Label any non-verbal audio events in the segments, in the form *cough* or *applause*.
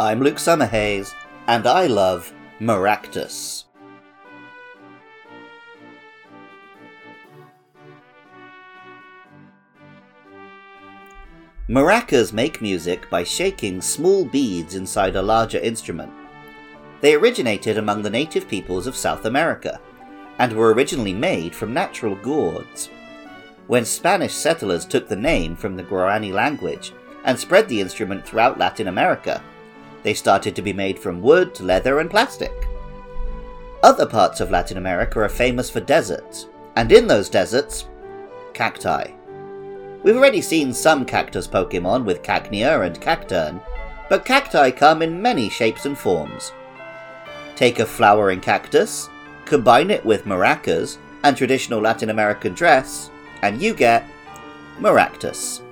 I'm Luke Summerhays, and I love Maractus. Maracas make music by shaking small beads inside a larger instrument. They originated among the native peoples of South America and were originally made from natural gourds. When Spanish settlers took the name from the Guarani language and spread the instrument throughout Latin America, they started to be made from wood, leather, and plastic. Other parts of Latin America are famous for deserts, and in those deserts, cacti. We've already seen some cactus Pokemon with Cacnea and Cacturne, but cacti come in many shapes and forms. Take a flowering cactus, combine it with maracas and traditional Latin American dress, and you get Maractus.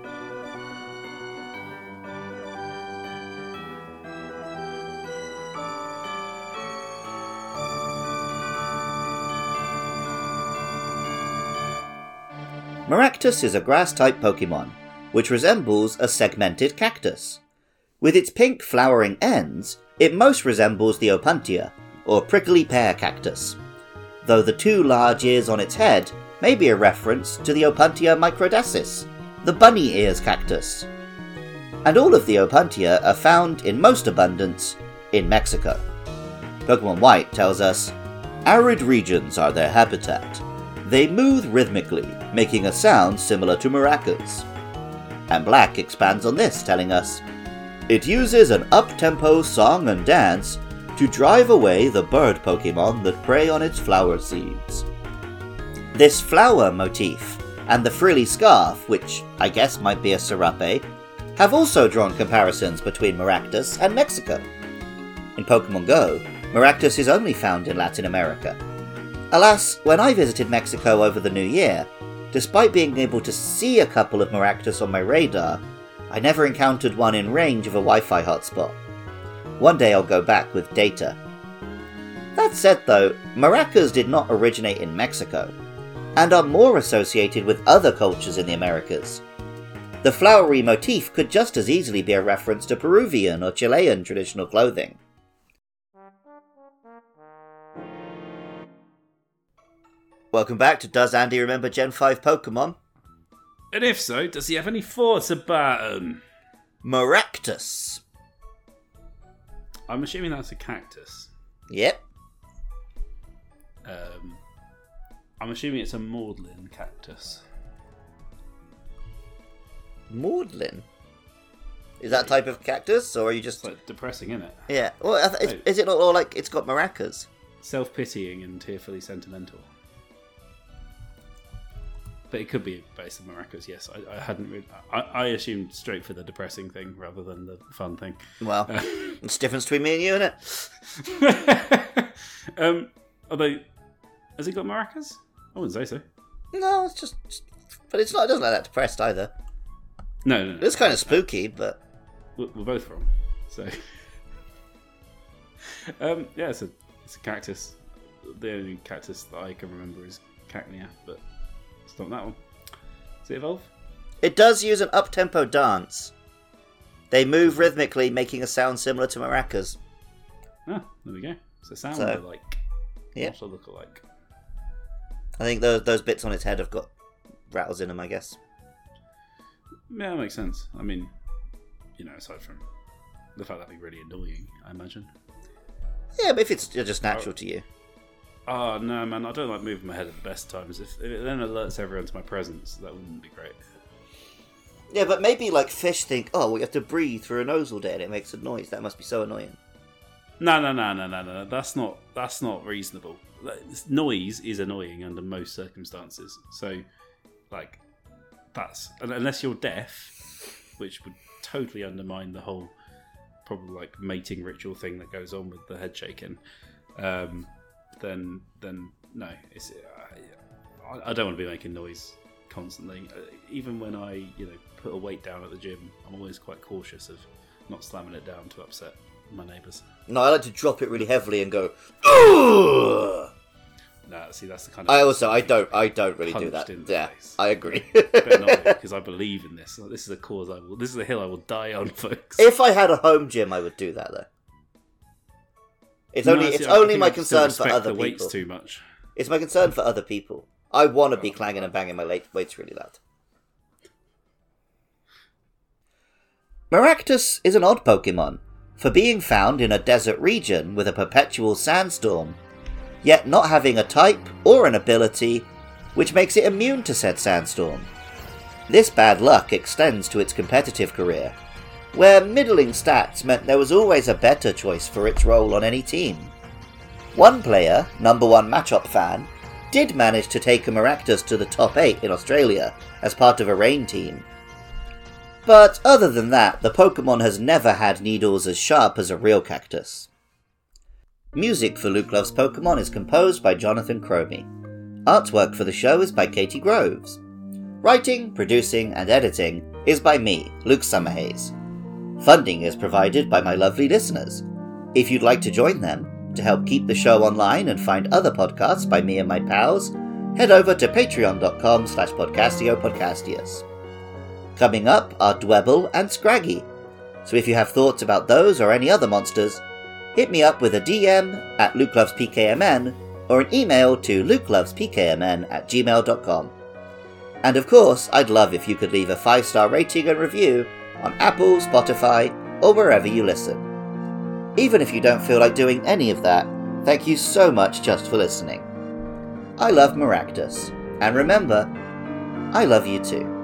Maractus is a grass type Pokemon, which resembles a segmented cactus. With its pink flowering ends, it most resembles the Opuntia, or prickly pear cactus, though the two large ears on its head may be a reference to the Opuntia microdasys, the bunny ears cactus. And all of the Opuntia are found in most abundance in Mexico. Pokemon White tells us arid regions are their habitat. They move rhythmically, making a sound similar to maracas. And Black expands on this, telling us it uses an up tempo song and dance to drive away the bird Pokemon that prey on its flower seeds. This flower motif and the frilly scarf, which I guess might be a serape, have also drawn comparisons between Maractus and Mexico. In Pokemon Go, Maractus is only found in Latin America. Alas, when I visited Mexico over the new year, despite being able to see a couple of Maractus on my radar, I never encountered one in range of a Wi Fi hotspot. One day I'll go back with data. That said, though, maracas did not originate in Mexico, and are more associated with other cultures in the Americas. The flowery motif could just as easily be a reference to Peruvian or Chilean traditional clothing. Welcome back to Does Andy Remember Gen 5 Pokemon? And if so, does he have any thoughts about them? Maractus. I'm assuming that's a cactus. Yep. Um, I'm assuming it's a maudlin cactus. Maudlin? Is that type of cactus, or are you It's just. like depressing, isn't it? Yeah. Well, I th- is, is it not all like it's got maracas? Self pitying and tearfully sentimental. But it could be based on maracas. Yes, I, I hadn't. Really, I, I assumed straight for the depressing thing rather than the fun thing. Well, *laughs* it's the difference between me and you, isn't it? *laughs* um, although, has it got maracas? I wouldn't say so. No, it's just. But it's not. It doesn't look that depressed either. No, no, no. It's kind of spooky, but We're we're both wrong. So, *laughs* um, yeah, it's a it's a cactus. The only cactus that I can remember is Cacnea, but it's not that one. Does it evolve? it does use an up-tempo dance. They move rhythmically, making a sound similar to maracas. Ah, there we go. It's a sound So, alike. yep. Not a look alike. I think those those bits on its head have got rattles in them. I guess. Yeah, that makes sense. I mean, you know, aside from the fact that'd be really annoying, I imagine. Yeah, but if it's just natural to you. Oh no, man! I don't like moving my head at the best times. If, if it then alerts everyone to my presence, that wouldn't be great. Yeah, but maybe like fish think, oh, we have to breathe through a nose all day and it makes a noise. That must be so annoying. No, no, no, no, no, no. That's not that's not reasonable. Like, Noise is annoying under most circumstances. So, like, that's unless you're deaf, which would totally undermine the whole probably like mating ritual thing that goes on with the head shaking. Um, then, then no, it's uh, I, I don't want to be making noise constantly. Uh, Even when I, you know, put a weight down at the gym, I'm always quite cautious of not slamming it down to upset my neighbours. No, I like to drop it really heavily and go, Ugh! no, see, that's the kind of. I also I don't I don't really do that. Yeah, face. I agree. because *laughs* I believe in this. This is a cause I will. This is a hill I will die on, folks. if I had a home gym, I would do that though. It's No, only it's I only my concern for other the people. too much. It's my concern for other people. I want to be clanging and banging my late weights really loud. Maractus is an odd Pokemon for being found in a desert region with a perpetual sandstorm, yet not having a type or an ability which makes it immune to said sandstorm. This bad luck extends to its competitive career, where middling stats meant there was always a better choice for its role on any team. One player, number one matchup fan, did manage to take Maractus to the top 8 in Australia as part of a rain team. But other than that, the Pokemon has never had needles as sharp as a real cactus. Music for Luke Loves Pokemon is composed by Jonathan Cromie. Artwork for the show is by Katie Groves. Writing, producing, and editing is by me, Luke Summerhays. Funding is provided by my lovely listeners. If you'd like to join them, to help keep the show online and find other podcasts by me and my pals, head over to patreon.com slash podcastiopodcastius. Coming up are Dwebble and Scraggy, so if you have thoughts about those or any other monsters, hit me up with a DM at lukelovespkmn or an email to lukelovespkmn at gmail.com. And of course, I'd love if you could leave a 5 star rating and review on Apple, Spotify, or wherever you listen. Even if you don't feel like doing any of that, thank you so much just for listening. I love Maractus, and remember, I love you too.